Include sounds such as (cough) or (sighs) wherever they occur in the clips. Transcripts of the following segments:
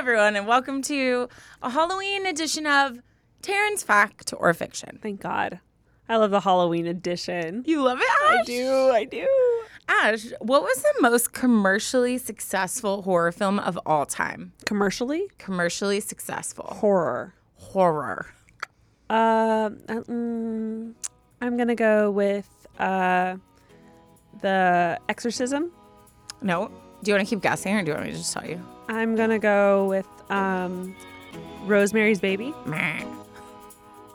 everyone, and welcome to a Halloween edition of Taryne's Fact or Fiction. Thank God. I love the Halloween edition. You love it, I do. I do. Ash, what was the most commercially successful horror film of all time? Commercially, Commercially successful horror. horror. Uh, uh, mm, I'm gonna go with uh, the Exorcism. No. Do you want to keep guessing, or do you want me to just tell you? I'm gonna go with um, Rosemary's Baby.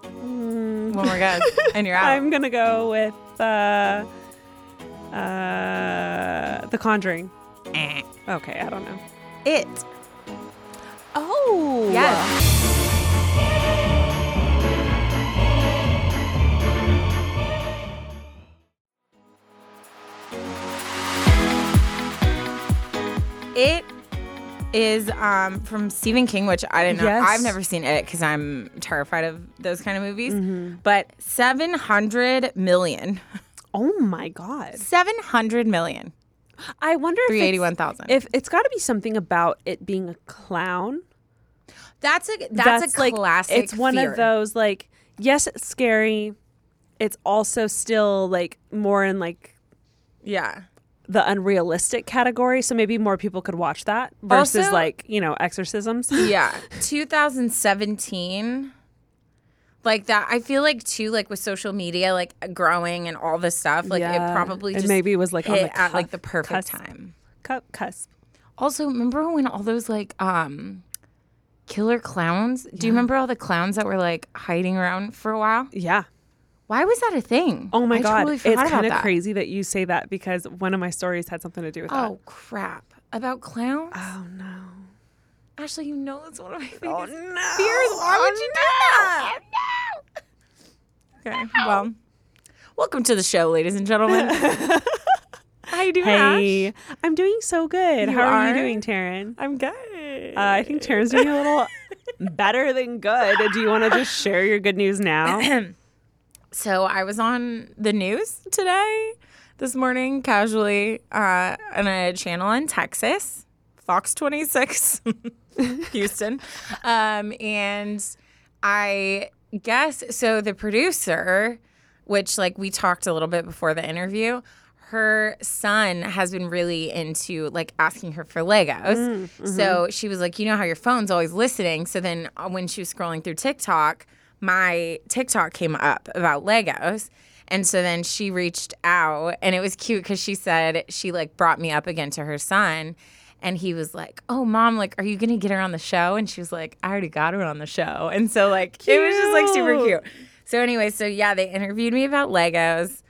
Mm, One more guess, and you're out. (laughs) I'm gonna go with uh, uh, The Conjuring. Eh. Okay, I don't know. It. Oh, Yes. It is um, from Stephen King, which I didn't know. Yes. I've never seen it because I'm terrified of those kind of movies. Mm-hmm. But 700 million. Oh my God. 700 million. I wonder if 381,000. If it's got to be something about it being a clown. That's a that's, a like classic. It's one fear. of those like yes, it's scary. It's also still like more in like Yeah. The unrealistic category. So maybe more people could watch that versus Also- like you know exorcisms. (laughs) Yeah. 2017. Like that, I feel like too, like with social media, like growing and all this stuff, like Yeah. it probably And just maybe it was, like, on hit the at like the perfect cusp. time. Cu- cusp. Also, remember when all those like um killer clowns? Do you remember all the clowns that were like hiding around for a while? Yeah. Why was that a thing? Oh my I god, totally it's kind of crazy that you say that because one of my stories had something to do with that. Oh crap! About clowns? Oh no. Ashley, you know that's one of my biggest no. fears. Why would you do that? Oh, no. Okay, well, welcome to the show, ladies and gentlemen. (laughs) How you doing, Hey, Ash? I'm doing so good. You How are, are? you doing, Taryne? I'm good. Uh, I think Taryne's doing a little (laughs) better than good. Do you want to just share your good news now? (clears throat) so I was on the news today, this morning, casually, uh, on a channel in Texas, Fox 26, (laughs) Houston. Um, and I guess, so the producer, which like we talked a little bit before the interview, her son has been really into like asking her for Legos. So she was like, you know how your phone's always listening. So then uh, when she was scrolling through TikTok, my TikTok came up about Legos. And so then she reached out and it was cute because she said she like brought me up again to her son. And he was like, Oh, mom, like, are you going to get her on the show? And she was like, I already got her on the show. And so, like, it was just like super Cute. cute. So, anyway, so yeah, they interviewed me about Legos.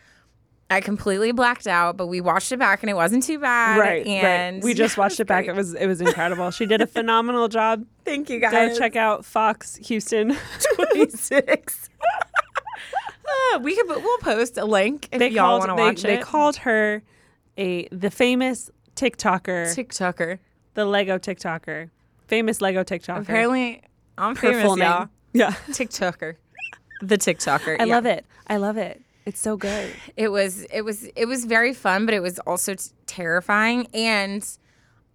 I completely blacked out, but we watched it back and it wasn't too bad. right, And right. We just watched (laughs) it back. It was it was incredible. She did a (laughs) phenomenal job. Thank you guys. Go check out Fox Houston. (laughs) 26. Uh, we could, we'll post a link if they y'all want to they, watch they it. called her a the famous TikToker, TikToker. the Lego TikToker, famous Lego TikToker. Apparently, I'm famous, y'all. Yeah, TikToker. The TikToker. I yeah. love it. I love it. It's so good. it was it was it was very fun but it was also t- terrifying and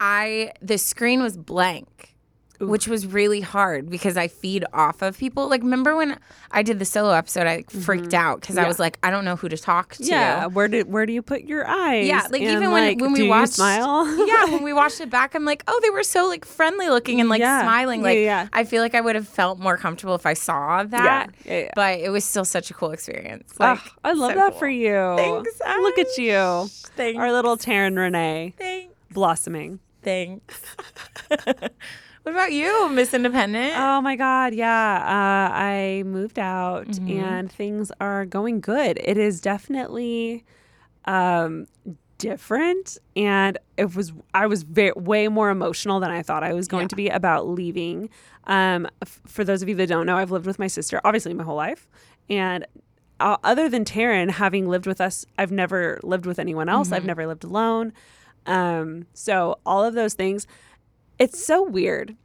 i the screen was blank which was really hard because i feed off of people like remember when i did the solo episode i like, freaked out because i Mm-hmm. Was like i don't know who to talk to Yeah, where do where do you put your eyes? yeah like And, even when, like, when we watched smile. (laughs) yeah when we watched it (laughs) back i'm like oh they were so like friendly looking and like Yeah. smiling like yeah. i feel like i would have felt more comfortable if i saw that yeah, yeah. but it was still such a cool experience like Ugh, I love so that cool. for you. Thanks, Look at you, Thanks. our little Taryne Renee Thanks. blossoming. Thanks. (laughs) what about you, Miss Independent? Oh my God, yeah. Uh, I moved out Mm-hmm. and things are going good. It is definitely um, different, and it was. I was ve- way more emotional than I thought I was going Yeah. to be about leaving. Um, f- for those of you that don't know, I've lived with my sister obviously my whole life, and. Uh, other than Taryne having lived with us, I've never lived with anyone else. Mm-hmm. I've never lived alone. Um, so all of those things, it's so weird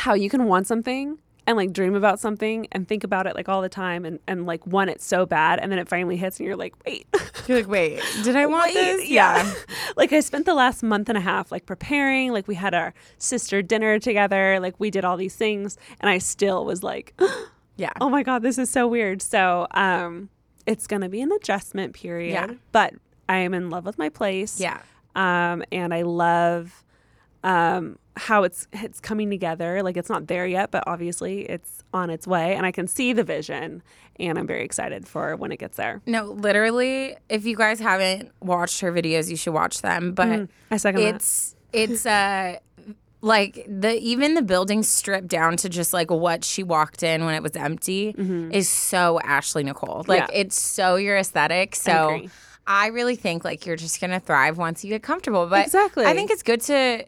how you can want something and like dream about something and think about it like all the time and, and like want it so bad and then it finally hits and you're like, wait. (laughs) You're like, wait, did I want Wait, this? yeah. (laughs) like I spent the last month and a half like preparing, like we had our sister dinner together, like we did all these things and I still was like, (gasps) Yeah. oh my god, this is so weird. So, um it's going to be an adjustment period, Yeah. but I am in love with my place. Yeah. Um and I love um how it's it's coming together. Like it's not there yet, but obviously it's on its way and I can see the vision and I'm very excited for when it gets there. No, literally, if you guys haven't watched her videos, you should watch them. But I second that. it's it's uh like the even the building stripped down to just like what she walked in when it was empty is so Ashley Nichole. Like Mm-hmm. Yeah. it's so your aesthetic. So agree. I really think like you're just gonna thrive once you get comfortable. But Exactly. I think it's good to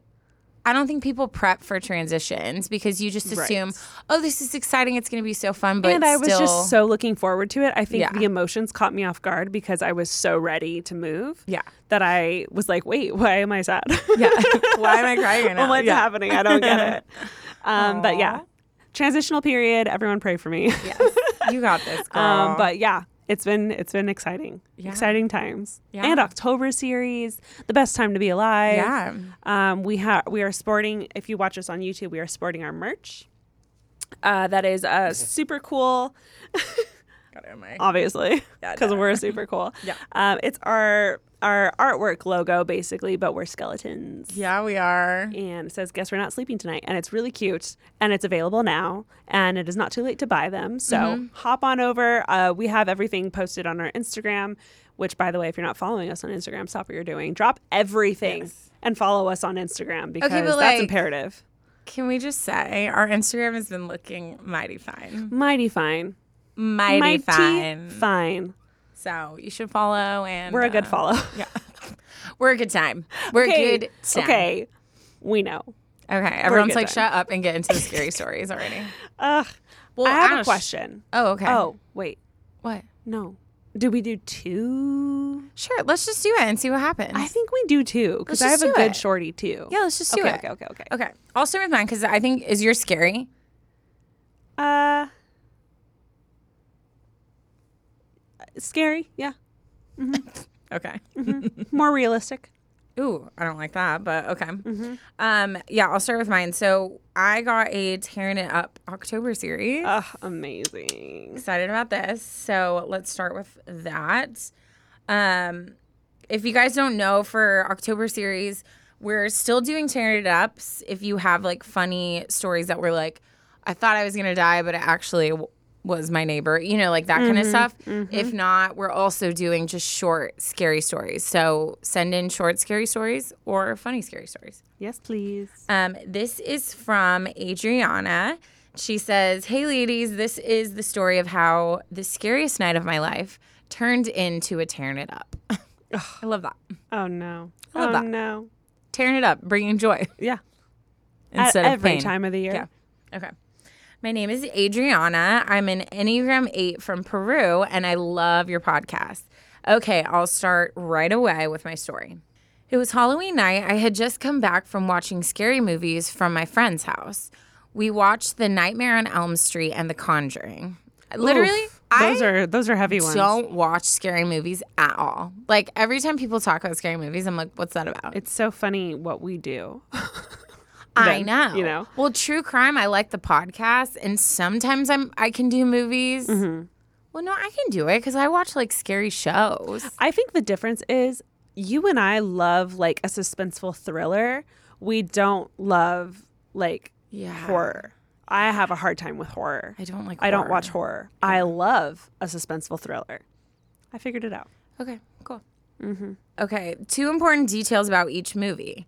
I don't think people prep for transitions because you just Right. assume, oh, this is exciting, it's gonna be so fun. But and I was still, just so looking forward to it. I think Yeah. the emotions caught me off guard because I was so ready to move. Yeah. That I was like, wait, why am I sad? Yeah. (laughs) Why am I crying right now? What's yeah. happening? I don't get (laughs) it. Um, but yeah, transitional period. Everyone pray for me. Yes. You got this, (laughs) girl. um, but yeah, it's been it's been exciting, Yeah. exciting times. Yeah. And October series, the best time to be alive. yeah. Um, we have we are sporting. If you watch us on YouTube, we are sporting our merch. Uh, that is uh, super cool. Got it my (laughs) obviously, Yeah, because no. we're super cool. (laughs) Yeah. um, it's our our artwork logo basically, but we're skeletons. Yeah, we are. And it says, "Guess we're not sleeping tonight," and it's really cute, and it's available now, and it is not too late to buy them. So Mm-hmm. hop on over. Uh, we have everything posted on our Instagram. Which, by the way, if you're not following us on Instagram, stop what you're doing. Drop everything Yes. and follow us on Instagram because but, that's like- imperative. Can we just say our Instagram has been looking mighty fine. Mighty fine. Mighty, Mighty fine. fine. So you should follow and We're a good uh, follow. (laughs) Yeah. We're a good time. We're okay. a good time. Okay. We know. Okay. Everyone's like, time. shut up and get into the scary stories already. (laughs) Ugh. Well, I have a question. Oh, okay. Oh, wait. What? No. Do we do two? Sure. Let's just do it and see what happens. I think we do two because I have a good it. shorty too. Yeah, let's just do okay, it. okay, okay, okay. Okay. I'll start with mine because I think is yours scary. Uh, scary. Yeah. Okay. More realistic. Ooh, I don't like that, but okay. Mm-hmm. Um, yeah, I'll start with mine. So I got a Tearing It Up October series. Ugh, amazing. Excited about this. So let's start with that. Um, if you guys don't know, for October series, we're still doing Tearing It Ups. If you have like funny stories that were like, I thought I was gonna die, but it actually was my neighbor, you know, like that kind of stuff. If not, we're also doing just short, scary stories. So send in short, scary stories or funny, scary stories. Yes, please. Um, this is from Adriana. She says, Hey, ladies, this is the story of how the scariest night of my life turned into a tearing it up. (laughs) I love that. Oh no. I love oh that. no. Tearing it up, bringing joy Yeah. (laughs) instead At of every pain. time of the year. Yeah. Okay. My name is Adriana. I'm an Enneagram 8 from Peru, and I love your podcast. Okay, I'll start right away with my story. It was Halloween night. I had just come back from watching scary movies from my friend's house. We watched The Nightmare on Elm Street and The Conjuring. Literally, Oof. those I are those are heavy ones. don't watch scary movies at all. Like every time people talk about scary movies, I'm like, what's that about? It's so funny what we do. (laughs) I know. you know. Well, true crime, I like the podcast, and sometimes I'm I can do movies. Mm-hmm. Well, no, I can do it because I watch like scary shows. I think the difference is you and I love like a suspenseful thriller. We don't love like Yeah. horror. I have a hard time with horror. I don't like. I don't watch horror. I love a suspenseful thriller. I figured it out. Okay, cool. Mm-hmm. Okay, two important details about each movie.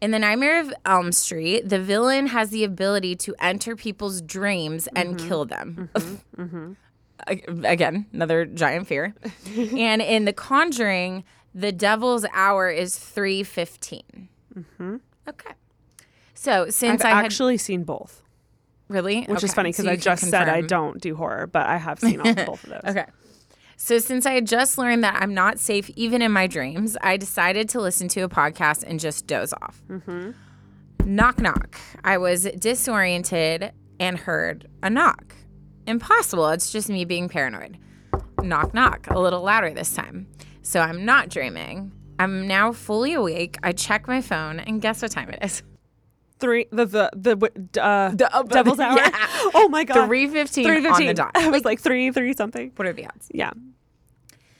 In The Nightmare of Elm Street, the villain has the ability to enter people's dreams and Mm-hmm. kill them. Ag- Again, another giant fear. (laughs) and in The Conjuring, the devil's hour is 315. Okay. So since Mm-hmm. I've I had actually seen both, really, which is Okay, funny so because I just said I don't do horror, but I have seen all, (laughs) both of those. Okay. So, since I had just learned that I'm not safe even in my dreams, I decided to listen to a podcast and just doze off. Knock, knock. I was disoriented and heard a knock. Impossible. It's just me being paranoid. Knock, knock, a little louder this time. So I'm not dreaming. I'm now fully awake. I check my phone, and guess what time it is? Three the the the uh, uh, devil's (laughs) hour. yeah. Oh my god. Three fifteen Three on the dot. I was like three three something. What are the odds? Yeah.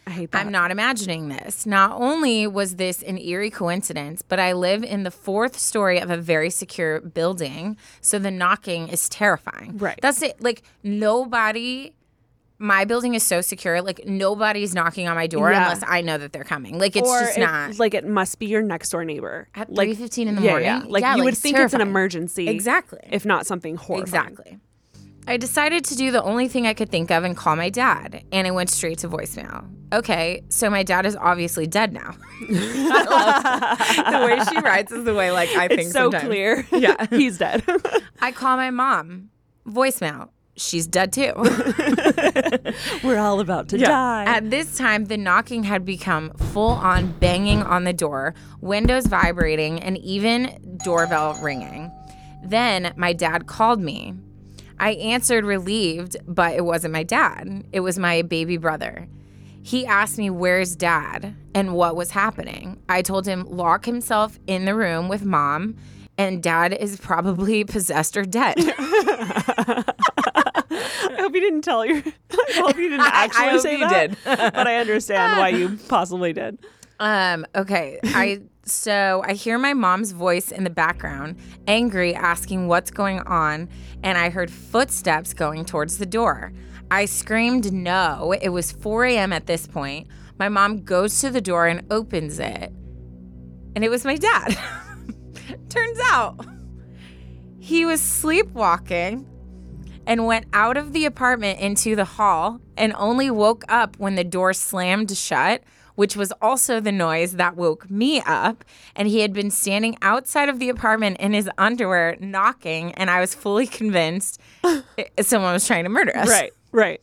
I hate that. I'm not imagining this. Not only was this an eerie coincidence, but I live in the fourth story of a very secure building, so the knocking is terrifying. Right. That's it. Like nobody. My building is so secure. Like nobody's knocking on my door Yeah. unless I know that they're coming. Like it's or just it- not. like it must be your next door neighbor At like 3:15 in the yeah, morning? Yeah. Like Yeah, you like, would think it's an emergency, Exactly. if not something horrible, Exactly. I decided to do the only thing I could think of and call my dad, and it went straight to voicemail. Okay, so my dad is obviously dead now. The way she writes is the way like I think It's so sometimes. clear. (laughs) Yeah. (laughs) he's dead. I call my mom. Voicemail. She's dead too. (laughs) We're all about to die. At this time, the knocking had become full on banging on the door, windows vibrating, and even doorbell ringing. Then my dad called me. I answered relieved, but it wasn't my dad. It was my baby brother. He asked me, Where's dad? and what was happening. I told him, Lock himself in the room with mom, and dad is probably (laughs) possessed or dead. (laughs) I hope you didn't tell your. (laughs) I hope you didn't I- I actually hope say you that. did. but I understand why you possibly did. Um, okay. I so I hear my mom's voice in the background, angry, asking what's going on, and I heard footsteps going towards the door. I screamed no. It was 4 a.m. at this point. My mom goes to the door and opens it. And it was my dad. (laughs) Turns out he was sleepwalking and went out of the apartment into the hall and only woke up when the door slammed shut, which was also the noise that woke me up. And he had been standing outside of the apartment in his underwear knocking, and I was fully (laughs) convinced (laughs) someone was trying to murder us. Right. Right.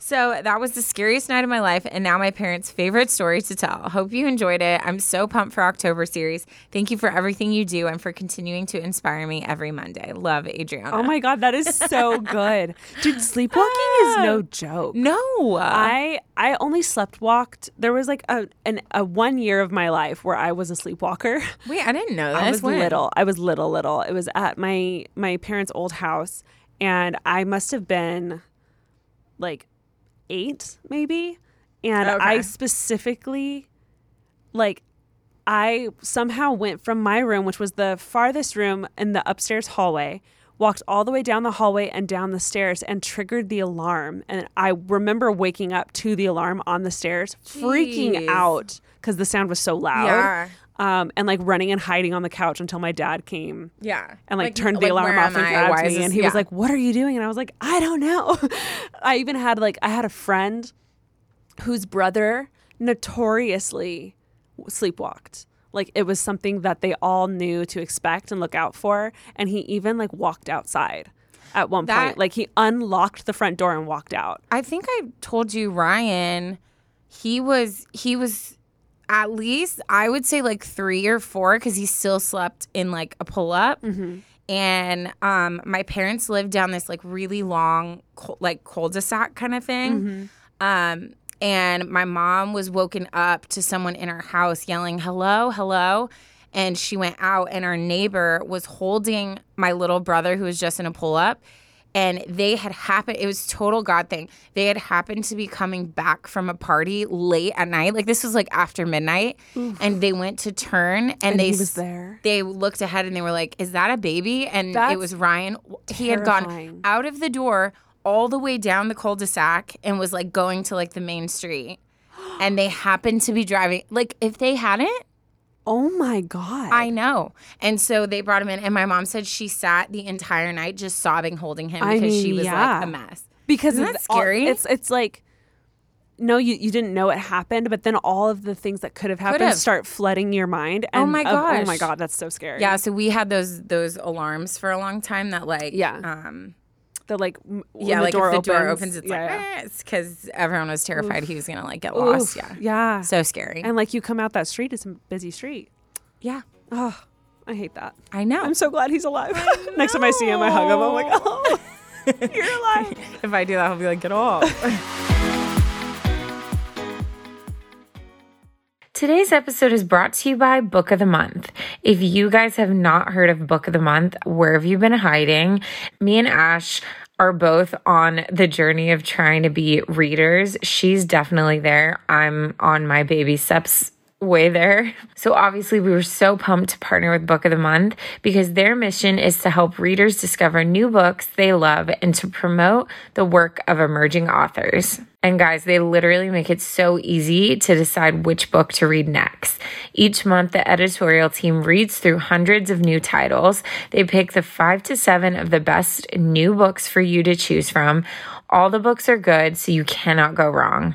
So that was the scariest night of my life, and now my parents' favorite story to tell. Hope you enjoyed it. I'm so pumped for October series. Thank you for everything you do and for continuing to inspire me every Monday. Love, Adriana. Oh my god, that is so (laughs) good, dude. Sleepwalking is no ah. joke. No. I I only slept walked. There was like a an, a one year of my life where I was a sleepwalker. (laughs) Wait, I didn't know that. I was When? little. I was little, little. It was at my my parents' old house, and I must have been like eight, maybe. And oh, I specifically, like, I somehow went from my room, which was the farthest room in the upstairs hallway, walked all the way down the hallway and down the stairs and triggered the alarm. And I remember waking up to the alarm on the stairs, freaking out because the sound was so loud Yeah. Um, and like running and hiding on the couch until my dad came Yeah. and like, turned the like, alarm off and I? grabbed me. this- and he was like, "What are you doing?" And I was like, "I don't know." (laughs) I even had like I had a friend whose brother notoriously sleepwalked. Like it was something that they all knew to expect and look out for, and he even like walked outside at one That- point. Like he unlocked the front door and walked out. I think I told you, Ryan, he was, he was at least, I would say like three or four because he still slept in like a pull up. Mm-hmm. And um, my parents lived down this like really long, cul- like cul-de-sac kind of thing. Mm-hmm. Um, and my mom was woken up to someone in our house yelling, hello, hello. And she went out, and our neighbor was holding my little brother who was just in a pull up. And they had happened, it was total God thing. They had happened to be coming back from a party late at night. Like this was like after midnight. And they went to turn and, And they he was there. They looked ahead and they were like, Is that a baby? And it was Ryan. He had gone out of the door all the way down the cul-de-sac and was like going to like the main street. And they happened to be driving. Like if they hadn't, Oh my god! I know. And so they brought him in and my mom said she sat the entire night just sobbing holding him I because she was yeah. like a mess. because Isn't it's that all- scary? it's it's like no, you you didn't know it happened, but then all of the things that could have happened have. start flooding your mind. Oh my of- oh my god, that's so scary. Yeah, so we had those those alarms for a long time that like Yeah. um the like m- when yeah the like door if the door opens, it's yeah, like yeah. eh, it's because everyone was terrified he was gonna like get Oof, lost yeah yeah. so scary and like you come out that street, it's a busy street. yeah Oh, I hate that. I know. I'm so glad he's alive. (laughs) Next time I see him, I hug him. I'm like, oh, (laughs) you're alive. (laughs) if I do that, he'll be like, get off. Today's episode is brought to you by Book of the Month. If you guys have not heard of Book of the Month, where have you been hiding? Me and Ash are both on the journey of trying to be readers. She's definitely there. I'm on my baby steps way there. So obviously we were so pumped to partner with Book of the Month because their mission is to help readers discover new books they love and to promote the work of emerging authors. And guys, they literally make it so easy to decide which book to read next. Each month, the editorial team reads through hundreds of new titles. They pick the five to seven of the best new books for you to choose from. All the books are good, so you cannot go wrong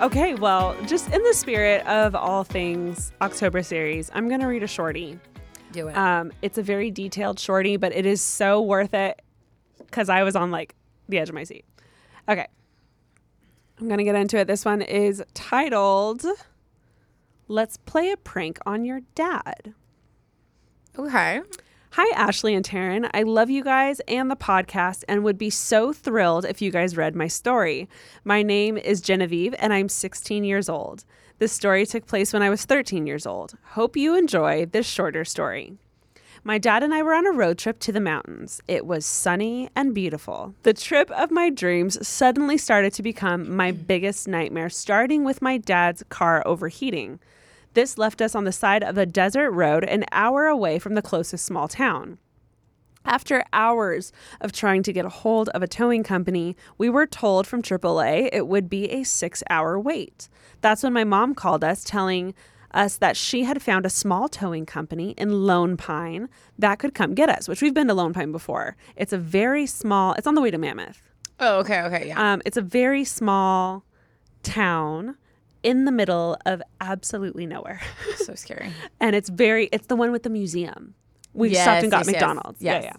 Okay, well, just in the spirit of all things October series, I'm going to read a shorty. Do it. Um, it's a very detailed shorty, but it is so worth it because I was on like the edge of my seat. Okay, I'm going to get into it. This one is titled Let's Play a Prank on Your Dad. okay. Hi, Ashley and Taryne. I love you guys and the podcast and would be so thrilled if you guys read my story. My name is Genevieve and I'm 16 years old. This story took place when I was 13 years old. Hope you enjoy this shorter story. My dad and I were on a road trip to the mountains. It was sunny and beautiful. The trip of my dreams suddenly started to become my biggest nightmare, starting with my dad's car overheating. This left us on the side of a desert road an hour away from the closest small town. After hours of trying to get a hold of a towing company, we were told from AAA it would be a six hour wait. That's when my mom called us, telling us that she had found a small towing company in Lone Pine that could come get us, which we've been to Lone Pine before. It's a very small, it's on the way to Mammoth. Oh, okay, okay, yeah. Um, it's a very small town in the middle of absolutely nowhere. (laughs) so scary. and it's very, it's the one with the museum. We Yes, stopped and got yes. McDonald's. Yes. Yeah, yeah.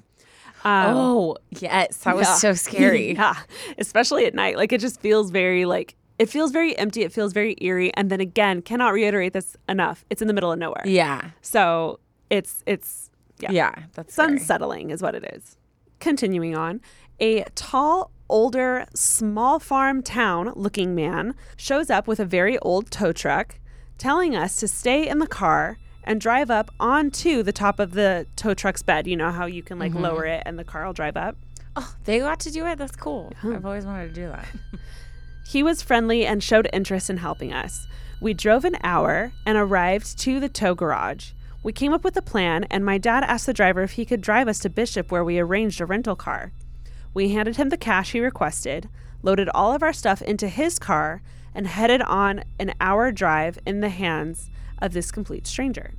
Um, oh, yes. That was yeah. so scary. (laughs) yeah, especially at night. Like it just feels very like it feels very empty. It feels very eerie. And then again, cannot reiterate this enough. It's in the middle of nowhere. Yeah. So it's it's yeah, Yeah. That's it's unsettling, is what it is. Continuing on, a tall, older, small farm town looking man shows up with a very old tow truck, telling us to stay in the car and drive up onto the top of the tow truck's bed. You know how you can like Mm-hmm. lower it and the car will drive up? Oh, they got to do it. That's cool. I've always wanted to do that. (laughs) He was friendly and showed interest in helping us. We drove an hour and arrived to the tow garage. We came up with a plan, and my dad asked the driver if he could drive us to Bishop, where we arranged a rental car. We handed him the cash he requested, loaded all of our stuff into his car, and headed on an hour drive in the hands of this complete stranger.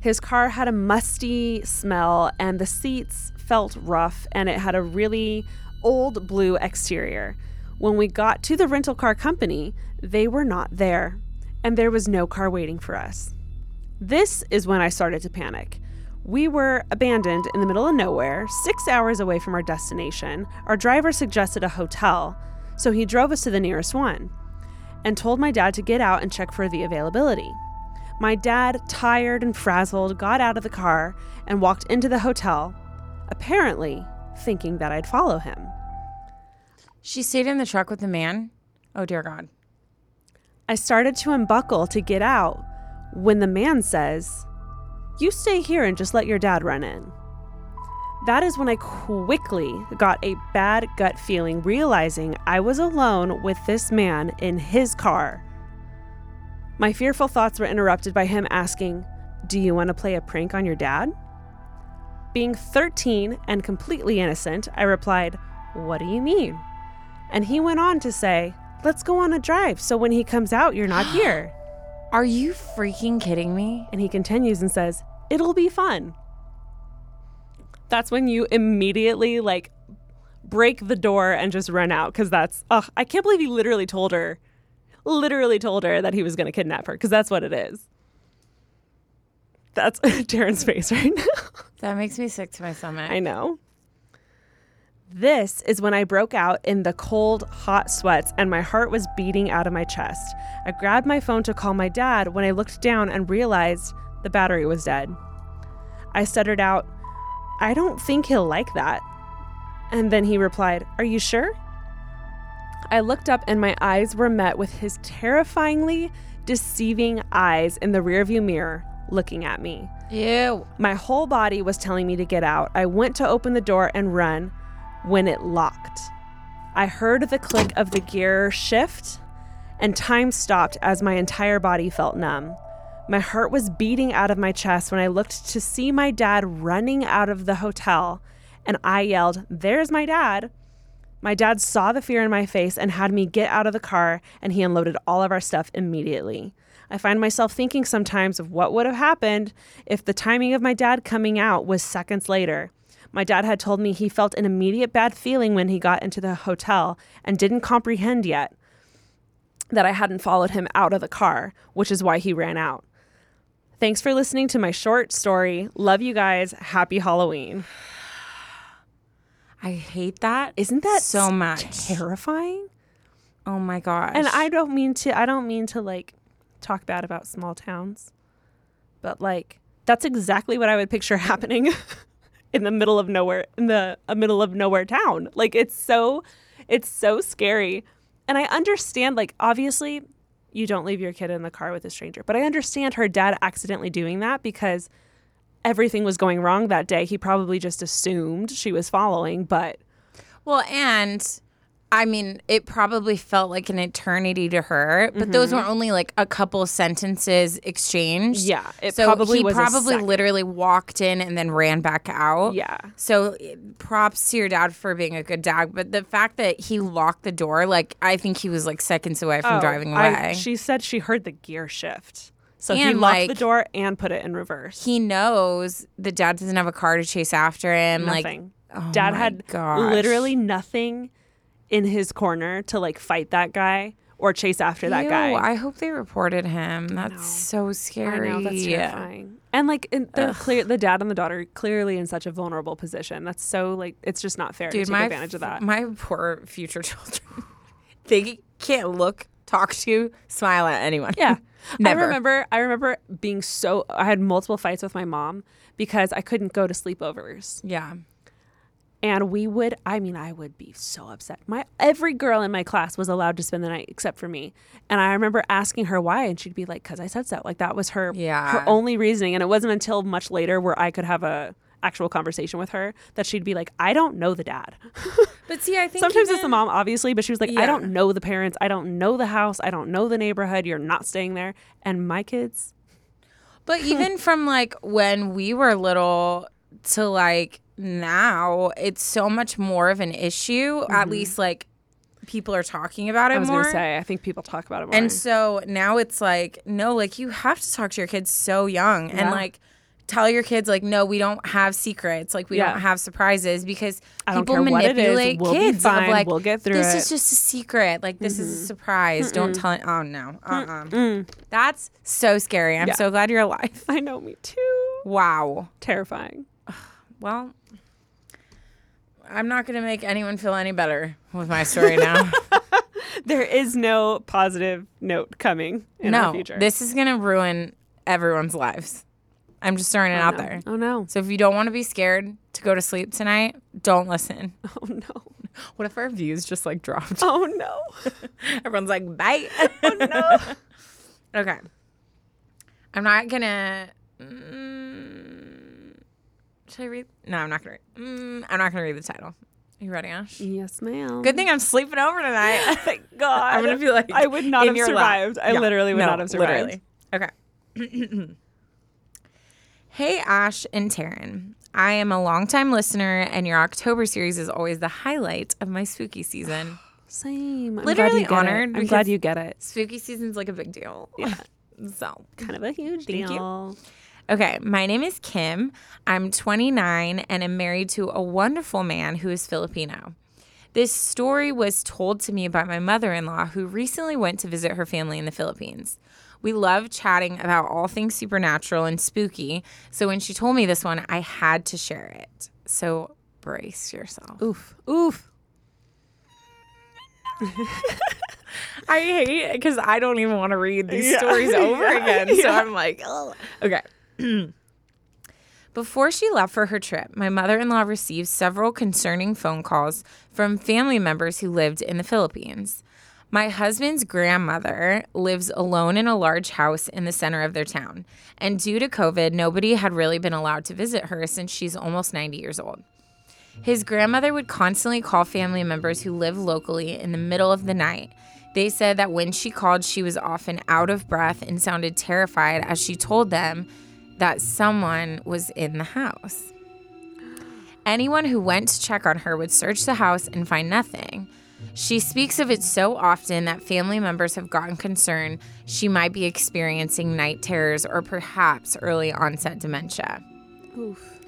His car had a musty smell, and the seats felt rough, and it had a really old blue exterior. When we got to the rental car company, they were not there, and there was no car waiting for us. This is when I started to panic. We were abandoned in the middle of nowhere, six hours away from our destination. Our driver suggested a hotel, so he drove us to the nearest one and told my dad to get out and check for the availability. My dad, tired and frazzled, got out of the car and walked into the hotel, apparently thinking that I'd follow him. She stayed in the truck with the man. Oh dear God. I started to unbuckle to get out when the man says, You stay here and just let your dad run in. That is when I quickly got a bad gut feeling, realizing I was alone with this man in his car. My fearful thoughts were interrupted by him asking, Do you want to play a prank on your dad? Being 13 and completely innocent, I replied, What do you mean? And he went on to say, Let's go on a drive so when he comes out, you're not here. (gasps) Are you freaking kidding me? And he continues and says, It'll be fun. That's when you immediately like break the door and just run out because that's, oh, I can't believe he literally told her, literally told her that he was going to kidnap her because that's what it is. That's (laughs) Taryne's face right now. That makes me sick to my stomach. I know. This is when I broke out in the cold, hot sweats and my heart was beating out of my chest. I grabbed my phone to call my dad when I looked down and realized the battery was dead. I stuttered out, I don't think he'll like that. And then he replied, Are you sure? I looked up and my eyes were met with his terrifyingly deceiving eyes in the rearview mirror looking at me. Ew. My whole body was telling me to get out. I went to open the door and run when it locked. I heard the click of the gear shift, and time stopped as my entire body felt numb. My heart was beating out of my chest when I looked to see my dad running out of the hotel, and I yelled, There's my dad. My dad saw the fear in my face and had me get out of the car, and he unloaded all of our stuff immediately. I find myself thinking sometimes of what would have happened if the timing of my dad coming out was seconds later. My dad had told me he felt an immediate bad feeling when he got into the hotel and didn't comprehend yet that I hadn't followed him out of the car, which is why he ran out. Thanks for listening to my short story. Love you guys. Happy Halloween. I hate that. Isn't that so much? terrifying? Oh my gosh. And I don't mean to I don't mean to like talk bad about small towns. But like that's exactly what I would picture (laughs) happening (laughs) in the middle of nowhere in the a middle of nowhere town. Like it's so it's so scary. And I understand like obviously you don't leave your kid in the car with a stranger, but I understand her dad accidentally doing that because everything was going wrong that day. He probably just assumed she was following, but Well, and I mean, it probably felt like an eternity to her, but those were only like a couple sentences exchanged. Mm-hmm. Yeah, it so probably he probably literally walked in and then ran back out. Yeah. So props to your dad for being a good dad, but the fact that he locked the door, like I think he was like seconds away from Oh, driving I- away. she said she heard the gear shift. So he locked like- the door and put it in reverse. he knows the dad doesn't have a car to chase after him. nothing. Like, oh Dad my had gosh. literally nothing in his corner to like fight that guy or chase after that Ew, guy. I hope they reported him. That's so scary. I know that's terrifying. And like they're clear, the dad and the daughter clearly in such a vulnerable position. That's so like it's just not fair Dude, to take my advantage of that. my poor future (laughs) children. they can't look, talk to, smile at anyone. Yeah. (laughs) Never. I remember I remember being so I had multiple fights with my mom because I couldn't go to sleepovers. Yeah. And we would I mean I would be so upset. My every girl in my class was allowed to spend the night except for me. And I remember asking her why and she'd be like cuz I said so. Like that was her Yeah. her only reasoning and it wasn't until much later where I could have a actual conversation with her that she'd be like I don't know the dad. (laughs) But see, I think Sometimes it's the mom obviously, but she was like I don't know the parents. I don't know the house. I don't know the neighborhood. You're not staying there. And my kids But even from like when we were little to like now, it's so much more of an issue. At least like people are talking about it Mm-hmm. I was more. to say I think people talk about it more. And so now it's like, no, like you have to talk to your kids so young. And like tell your kids like, no, we don't have secrets, like we Yeah. don't have surprises because people what it is, manipulate we'll be kids fine, of like, we'll get through this it." Mm-hmm. is just a secret, like this is a surprise. Don't tell it. Oh no, uh-uh. That's so scary. I'm Yeah. so glad you're alive. (laughs) I know, me too. Wow. Terrifying. Well, I'm not gonna make anyone feel any better with my story now. (laughs) There is no positive note coming in no, our future. this is gonna ruin everyone's lives. I'm just throwing it Oh, out no. there. Oh no. So if you don't want to be scared to go to sleep tonight, don't listen. (laughs) Oh no. What if our views just like dropped? Oh no. (laughs) Everyone's like, bye. Oh no. okay. I'm not gonna. Mm, should I read? No, I'm not gonna read. Mm, I'm not gonna read the title. Are you ready, Ash? yes, ma'am. Good thing I'm sleeping over tonight. (laughs) Thank God. I'm gonna be like, I would not have your lap. survived. I Yeah. literally would No, not have survived. literally. Okay. (clears throat) hey, Ash and Taryne. I am a longtime listener, and your October series is always the highlight of my spooky season. (gasps) Same. I'm Literally glad you get honored It. I'm glad you get it. spooky season's like a big deal. Yeah. (laughs) So Kind of a huge Thank you. Okay, my name is Kim. I'm 29 and I'm married to a wonderful man who is Filipino. This story was told to me by my mother in law, who recently went to visit her family in the Philippines. We love chatting about all things supernatural and spooky, so when she told me this one, I had to share it. So brace yourself. Oof. Oof. (laughs) I hate it because I don't even want to read these stories over (laughs) again. So I'm like, oh. Okay. (clears throat) Before she left for her trip, my mother in law received several concerning phone calls from family members who lived in the Philippines. My husband's grandmother lives alone in a large house in the center of their town. And due to COVID, nobody had really been allowed to visit her since she's almost 90 years old. His grandmother would constantly call family members who live locally in the middle of the night. They said that when she called, she was often out of breath and sounded terrified as she told them that someone was in the house. Anyone who went to check on her would search the house and find nothing. She speaks of it so often that family members have gotten concerned she might be experiencing night terrors or perhaps early onset dementia. Oof.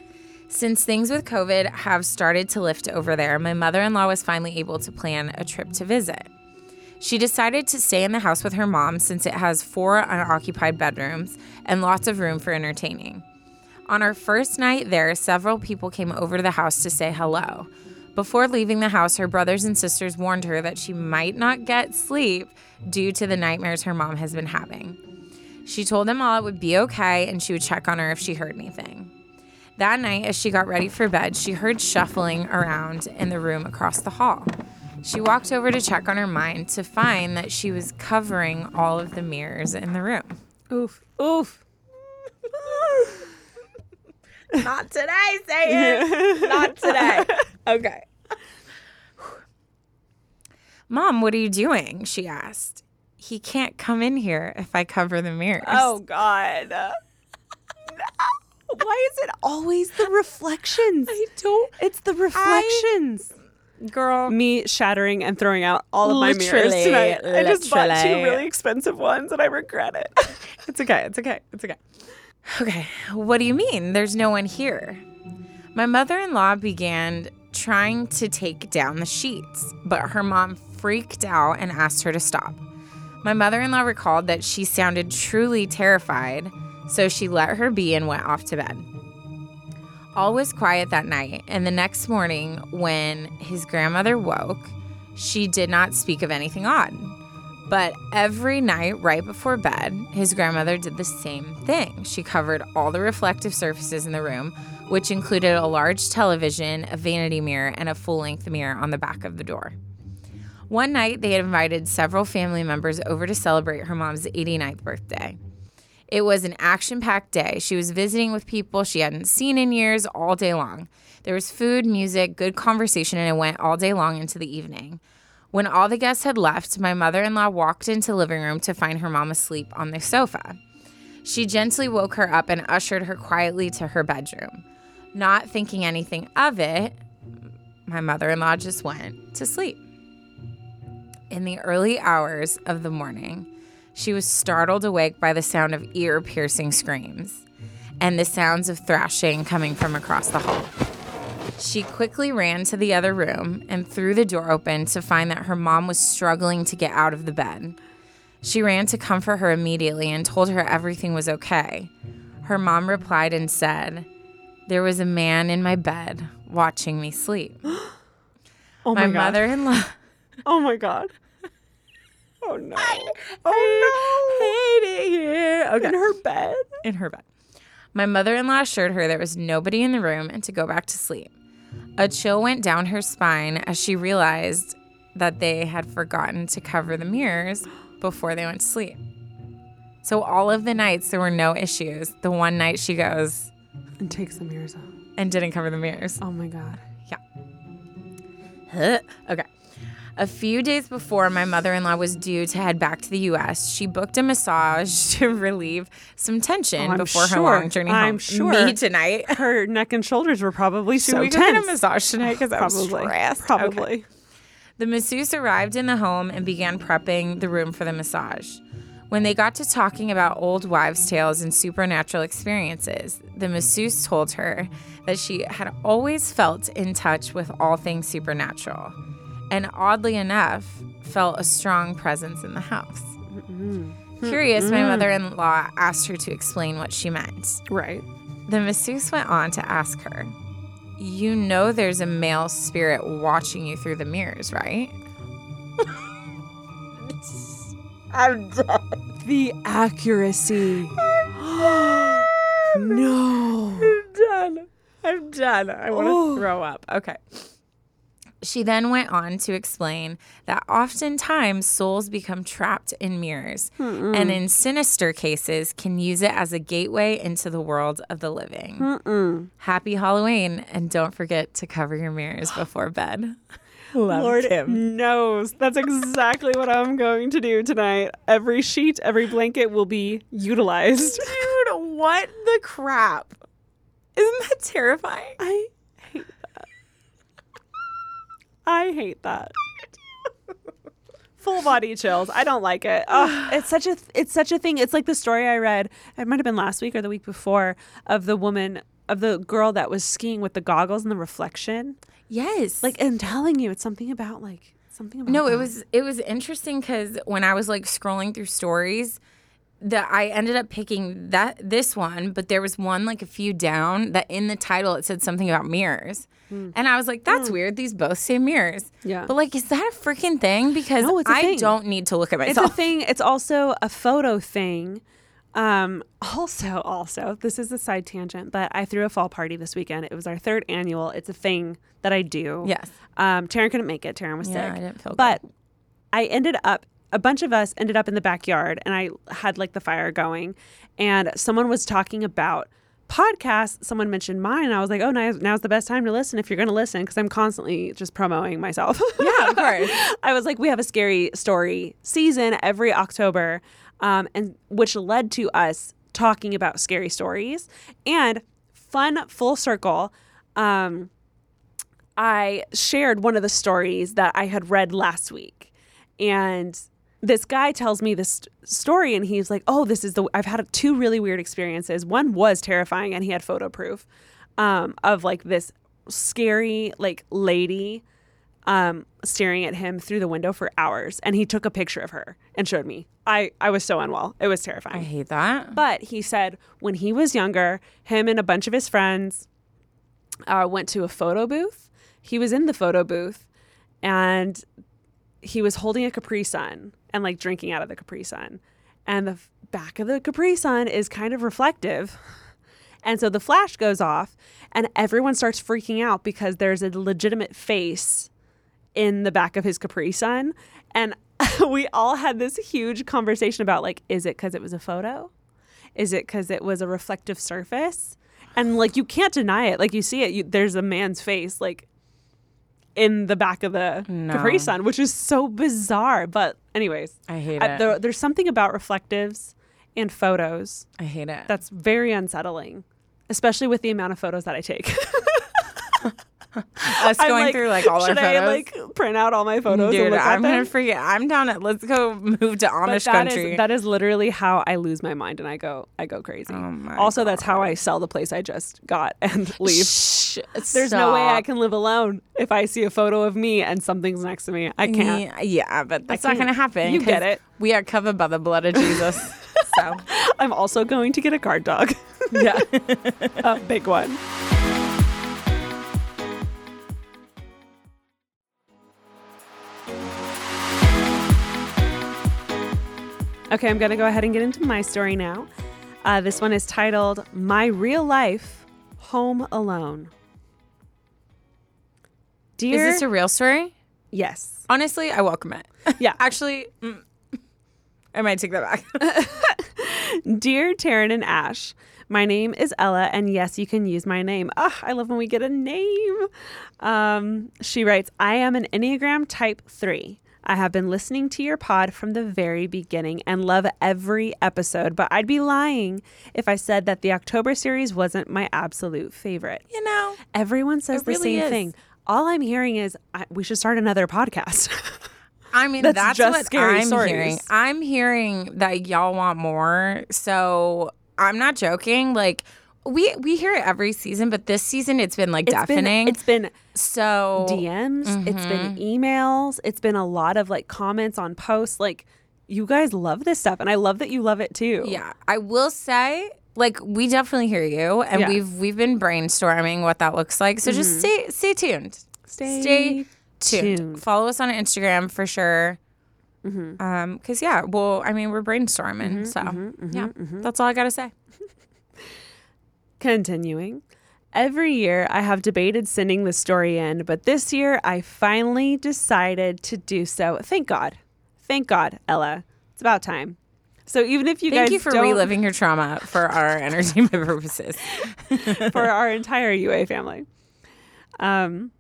Since things with COVID have started to lift over there, my mother in law was finally able to plan a trip to visit. She decided to stay in the house with her mom since it has four unoccupied bedrooms and lots of room for entertaining. On our first night there, several people came over to the house to say hello. Before leaving the house, her brothers and sisters warned her that she might not get sleep due to the nightmares her mom has been having. She told them all it would be okay and she would check on her if she heard anything. That night, as she got ready for bed, she heard shuffling around in the room across the hall. She walked over to check on her mind to find that she was covering all of the mirrors in the room. Oof. Oof. Not today, say it. (laughs) Not today. Okay. Mom, what are you doing? She asked. He can't come in here if I cover the mirrors. Oh God. (laughs) Why is it always the (laughs) reflections? I don't. It's the reflections. Girl. Me shattering and throwing out all of my mirrors Literally, tonight. I just bought two really expensive ones and I regret it. (laughs) It's okay. It's okay. It's okay. Okay. What do you mean? There's no one here. My mother in law began trying to take down the sheets, but her mom freaked out and asked her to stop. My mother in law recalled that she sounded truly terrified, so she let her be and went off to bed. All was quiet that night, and the next morning, when his grandmother woke, she did not speak of anything odd. But every night, right before bed, his grandmother did the same thing. She covered all the reflective surfaces in the room, which included a large television, a vanity mirror, and a full length mirror on the back of the door. One night, they had invited several family members over to celebrate her mom's 89th birthday. It was an action packed day. She was visiting with people she hadn't seen in years all day long. There was food, music, good conversation, and it went all day long into the evening. When all the guests had left, my mother in law walked into the living room to find her mom asleep on the sofa. She gently woke her up and ushered her quietly to her bedroom. Not thinking anything of it, my mother in law just went to sleep. In the early hours of the morning, she was startled awake by the sound of ear piercing screams. and the sounds of thrashing coming from across the hall. She quickly ran to the other room and threw the door open to find that her mom was struggling to get out of the bed. She ran to comfort her immediately and told her everything was okay. Her mom replied and said, There was a man in my bed watching me sleep. (gasps) Oh my, My god. mother in law. Oh my god. Oh no. Oh no. Hate it here. Okay. In her bed. in her bed. My mother in law assured her there was nobody in the room and to go back to sleep. A chill went down her spine as she realized that they had forgotten to cover the mirrors before they went to sleep. So, all of the nights there were no issues. The one night she goes And takes the mirrors off. and didn't cover the mirrors. Oh my god. Yeah. (laughs) Okay. A few days before my mother in law was due to head back to the US, she booked a massage (laughs) to relieve some tension Oh, before her long journey home. I'm sure. Me tonight. (laughs) Her neck and shoulders were probably Should so we tense. get a massage tonight? Because I was Probably. stressed. Probably. Okay. The masseuse arrived in the home and began prepping the room for the massage. When they got to talking about old wives' tales and supernatural experiences, the masseuse told her that she had always felt in touch with all things supernatural, and oddly enough, felt a strong presence in the house. Mm-hmm. Curious, my mm-hmm. mother in law asked her to explain what she meant. Right. The masseuse went on to ask her, You know there's a male spirit watching you through the mirrors, right? (laughs) I'm dead. The accuracy. (gasps) no. I'm done. I'm done. I want to oh. throw up. Okay. She then went on to explain that oftentimes souls become trapped in mirrors and in sinister cases can use it as a gateway into the world of the living. Happy Halloween and don't forget to cover your mirrors before bed. (laughs) Love Lord Kim. knows. That's exactly what I'm going to do tonight. Every sheet, every blanket will be utilized. Dude, what the crap? Isn't that terrifying? I hate that. I hate that. Full body chills. I don't like it. Ugh, it's such a it's such a thing. It's like the story I read. It might have been last week or the week before of the woman of the girl that was skiing with the goggles and the reflection. Yes. Like and telling you it's something about like something about No, it was it was interesting because when I was like scrolling through stories, that I ended up picking that this one, but there was one like a few down that in the title it said something about mirrors, and I was like, that's weird. These both say mirrors. Yeah. but like, is that a freaking thing? Because No, I thing. don't need to look at myself. It's a thing. It's also a photo thing. Um, also, also, this is a side tangent, but I threw a fall party this weekend. It was our third annual. It's a thing that I do. Yes. Um, Taryne couldn't make it. Taryne was Yeah, sick. I didn't feel good. But I ended up. A bunch of us ended up in the backyard, and I had like the fire going, and someone was talking about podcasts. Someone mentioned mine, and I was like, "Oh, now, now's the best time to listen if you're going to listen," because I'm constantly just promoting myself. Yeah, of (laughs) course. I was like, we have a scary story season every October, um, and which led to us talking about scary stories and fun full circle. Um, I shared one of the stories that I had read last week, and this guy tells me this story, and he's like, "Oh, this is the I've had two really weird experiences. One was terrifying, and he had photo proof um, of like this scary like lady." um, staring at him through the window for hours. And he took a picture of her and showed me. I, I was so unwell. It was terrifying. I hate that. But he said when he was younger, him and a bunch of his friends uh, went to a photo booth. He was in the photo booth and he was holding a Capri Sun and like drinking out of the Capri Sun. And the f- back of the Capri Sun is kind of reflective. And so the flash goes off and everyone starts freaking out because there's a legitimate face in the back of his Capri Sun. And (laughs) we all had this huge conversation about like, is it because it was a photo? Is it because it was a reflective surface? And like, you can't deny it. Like, you see it, you, there's a man's face like in the back of the No. Capri Sun, which is so bizarre. But, anyways, I hate I- it. there, there's something about reflectives and photos I hate it. that's very unsettling, especially with the amount of photos that I take. (laughs) Us I'm going through like all our photos. should. I like print out all my photos? and Dude, look I'm gonna them? forget. I'm down at. Let's go move to Amish that is- country. that is literally how I lose my mind and I go I go crazy. Oh my also, that's how I sell the place I just got and (laughs) leave. Shh, There's no way I can live alone if I see a photo of me and something's next to me. I can't. Yeah, yeah, but that's not gonna happen. You get it. We are covered by the blood of Jesus. (laughs) so I'm also going to get a guard dog. (laughs) yeah. (laughs) a big one. Okay, I'm going to go ahead and get into my story now. Uh, this one is titled My Real Life Home Alone. Is this a real story? yes. Honestly, I welcome it. (laughs) Yeah. Actually, mm, I might take that back. (laughs) Dear Taryne and Ash, my name is Ella, and yes, you can use my name. Ah, I love when we get a name. Um, she writes, I am an Enneagram Type 3. I have been listening to your pod from the very beginning and love every episode, but I'd be lying if I said that the October series wasn't my absolute favorite. you know, Everyone says the really same is. thing. All I'm hearing is I, we should start another podcast. (laughs) I mean, That's that's, just what scary I'm stories. hearing. I'm hearing that y'all want more. So I'm not joking. Like we we hear it every season, but this season it's been like It's been- deafening. it's been so DMs, it's been Mm-hmm. emails, it's been a lot of like comments on posts. Like, you guys love this stuff, and I love that you love it too. Yeah, I will say, like, we definitely hear you, and Yeah. Mm-hmm. we've we've been brainstorming what that looks like. So just stay stay tuned. Stay tuned. tuned. Mm-hmm. Follow us on Instagram for sure. Um, cause yeah, well, I mean, we're brainstorming, so yeah, that's all I gotta say. (laughs) Continuing. Every year, I have debated sending the story in, but this year, I finally decided to do so. Thank God. Thank God, Ella. It's about time. So even if you Thank guys you for reliving your trauma for our (laughs) entertainment purposes. (laughs) for our entire UA family. Um,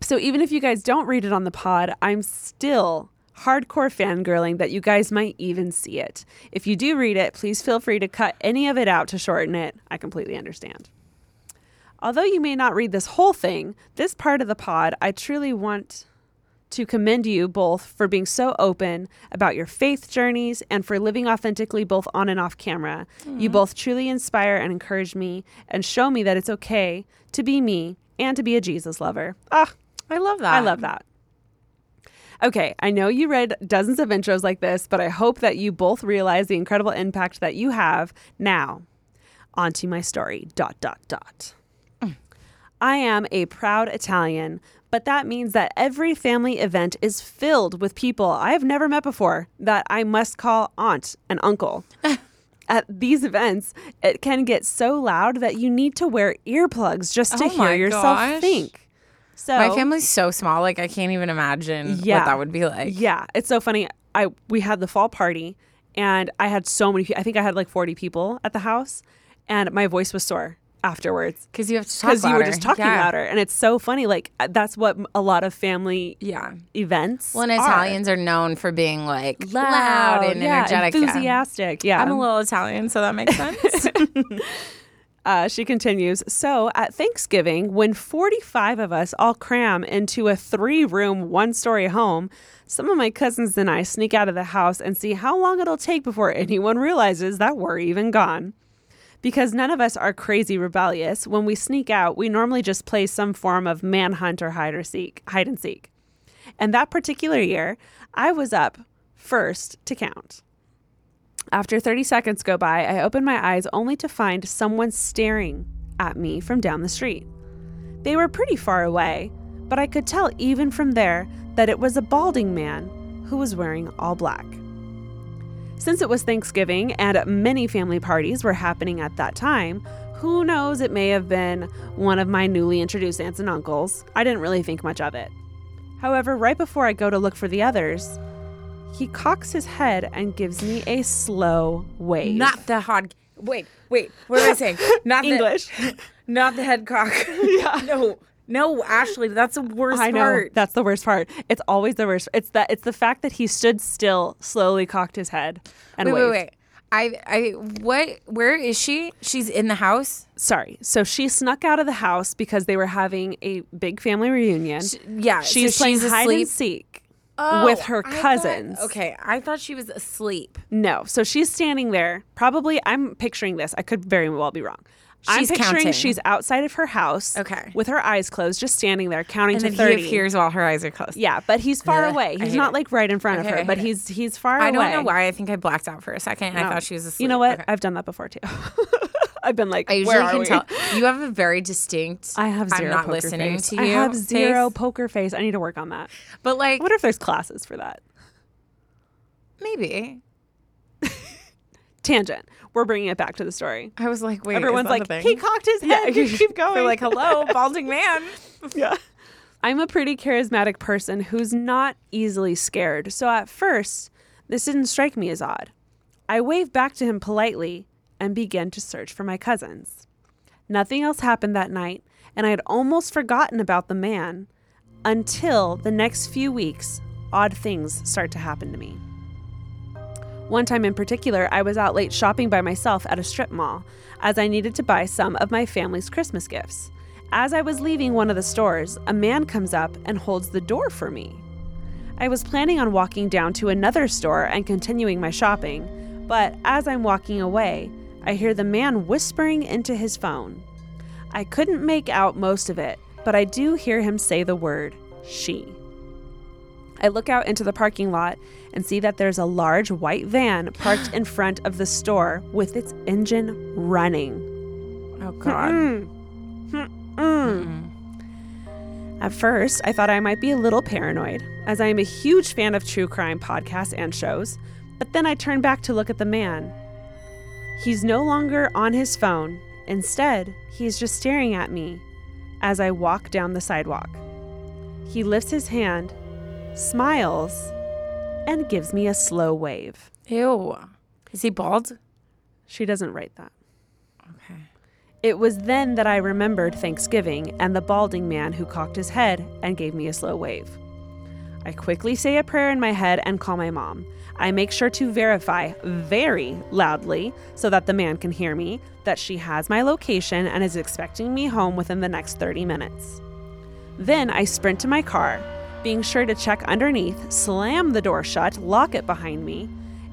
so even if you guys don't read it on the pod, I'm still hardcore fangirling that you guys might even see it. If you do read it, please feel free to cut any of it out to shorten it. I completely understand. Although you may not read this whole thing, this part of the pod, I truly want to commend you both for being so open about your faith journeys and for living authentically both on and off camera. You both truly inspire and encourage me and show me that it's okay to be me and to be a Jesus lover. Ah, I love that. I love that. Okay, I know you read dozens of intros like this, but I hope that you both realize the incredible impact that you have. Now, onto my story. Dot dot dot. I am a proud Italian, but that means that every family event is filled with people I have never met before that I must call aunt and uncle. (laughs) At these events, it can get so loud that you need to wear earplugs just to Oh hear yourself gosh. think. So My family's so small, like I can't even imagine Yeah. what that would be like. Yeah, it's so funny. I we had the fall party and I had so many. I think I had like 40 people at the house and my voice was sore afterwards Because you have to because you were just talking Yeah. louder and it's so funny like uh, that's what a lot of family Yeah. events Well, and are. Italians are known for being like loud, and yeah, energetic. Yeah. enthusiastic yeah I'm a little Italian, so that makes (laughs) sense. (laughs) Uh, she continues So at Thanksgiving, when 45 of us all cram into a three room, one story home, some of my cousins and I sneak out of the house and see how long it'll take before anyone realizes that we're even gone. Because none of us are crazy rebellious, when we sneak out, we normally just play some form of manhunt or hide or seek, hide and seek. And that particular year, I was up first to count. After 30 seconds go by, I open my eyes only to find someone staring at me from down the street. They were pretty far away, but I could tell even from there that it was a balding man who was wearing all black. Since it was Thanksgiving and many family parties were happening at that time, who knows, it may have been one of my newly introduced aunts and uncles. I didn't really think much of it. However, right before I go to look for the others, he cocks his head and gives me a slow wave. not the hard. Wait, wait. What am I saying? (laughs) Not English. The, (laughs) not the head cock. (laughs) yeah. No, no, Ashley. That's the worst I know part. that's the worst part. It's always the worst. It's that it's the fact that he stood still, slowly cocked his head, and wait, wait, waved. wait. I I what where is she? She's in the house. Sorry. So she snuck out of the house because they were having a big family reunion. Yeah, so she's playing she's hide asleep. and seek Oh, with her I thought- cousins. okay, I thought she was asleep. No. So she's standing there. Probably, I'm picturing this. I could very well be wrong. I'm She's picturing counting. she's outside of her house. Okay. With her eyes closed, just standing there counting And to then 30. he appears while her eyes are closed. Yeah, but he's far Ugh, away. I He's hate not it. like right in front Okay, of I her, but it. he's he's far away. I don't know why. I think I blacked out for a second. and I No. thought she was asleep. You know what? Okay. I've done that before too. (laughs) I've been like, I usually where are can we? tell. You have a very distinct. I have 0 I'm not poker listening face. to you. I have zero face. poker face. I need to work on that. But like I wonder if there's classes for that. maybe. (laughs) Tangent. We're bringing it back to the story. I was like, wait. Everyone's like, he cocked his head. Yeah, keep (laughs) going. They're like, hello, (laughs) balding man. yeah. I'm a pretty charismatic person who's not easily scared. So at first, this didn't strike me as odd. I waved back to him politely and began to search for my cousins. Nothing else happened that night, and I had almost forgotten about the man until the next few weeks, odd things start to happen to me. One time in particular, I was out late shopping by myself at a strip mall as I needed to buy some of my family's Christmas gifts. As I was leaving one of the stores, a man comes up and holds the door for me. I was planning on walking down to another store and continuing my shopping, but as I'm walking away, I hear the man whispering into his phone. I couldn't make out most of it, but I do hear him say the word she. I look out into the parking lot and see that there's a large white van parked in front of the store with its engine running. Oh God. Mm. At first, I thought I might be a little paranoid, as I am a huge fan of true crime podcasts and shows, but then I turned back to look at the man. He's no longer on his phone. Instead, he's just staring at me as I walk down the sidewalk. He lifts his hand, smiles, and gives me a slow wave. Ew. Is he bald? She doesn't write that. Okay. It was then that I remembered Thanksgiving and the balding man who cocked his head and gave me a slow wave. I quickly say a prayer in my head and call my mom. I make sure to verify very loudly so that the man can hear me that she has my location and is expecting me home within the next 30 minutes. Then I sprint to my car, being sure to check underneath, slam the door shut, lock it behind me,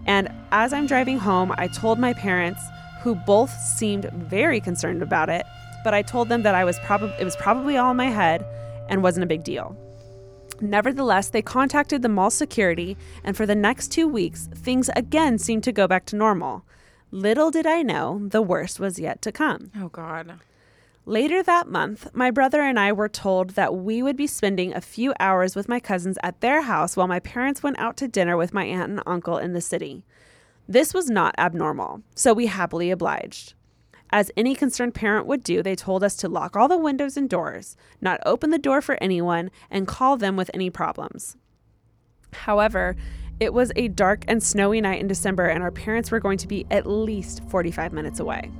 and as I'm driving home, I told my parents, who both seemed very concerned about it, but I told them that I was probably it was probably all in my head and wasn't a big deal. Nevertheless, they contacted the mall security, and for the next two weeks, things again seemed to go back to normal. Little did I know the worst was yet to come. Oh God. Later that month, my brother and I were told that we would be spending a few hours with my cousins at their house while my parents went out to dinner with my aunt and uncle in the city. This was not abnormal, so we happily obliged. As any concerned parent would do, they told us to lock all the windows and doors, not open the door for anyone, and call them with any problems. However, it was a dark and snowy night in December, and our parents were going to be at least 45 minutes away.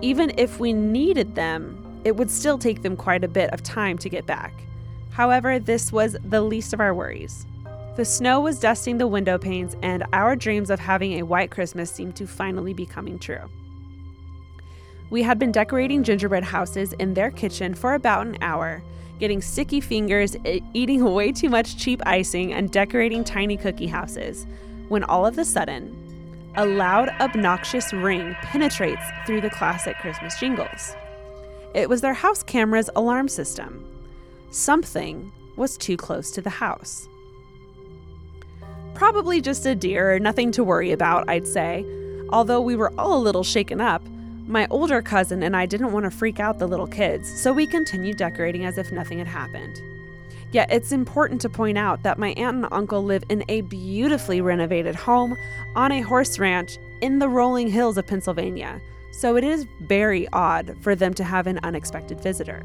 Even if we needed them, it would still take them quite a bit of time to get back. However, this was the least of our worries. The snow was dusting the window panes, and our dreams of having a white Christmas seemed to finally be coming true. We had been decorating gingerbread houses in their kitchen for about an hour, getting sticky fingers, eating (laughs) way too much cheap icing, and decorating tiny cookie houses, when all of a sudden, a loud, obnoxious ring penetrates through the classic Christmas jingles. It was their house camera's alarm system. Something was too close to the house. Probably just a deer, nothing to worry about, I'd say. Although we were all a little shaken up, my older cousin and I didn't want to freak out the little kids, so we continued decorating as if nothing had happened. Yet it's important to point out that my aunt and uncle live in a beautifully renovated home on a horse ranch in the rolling hills of Pennsylvania, so it is very odd for them to have an unexpected visitor.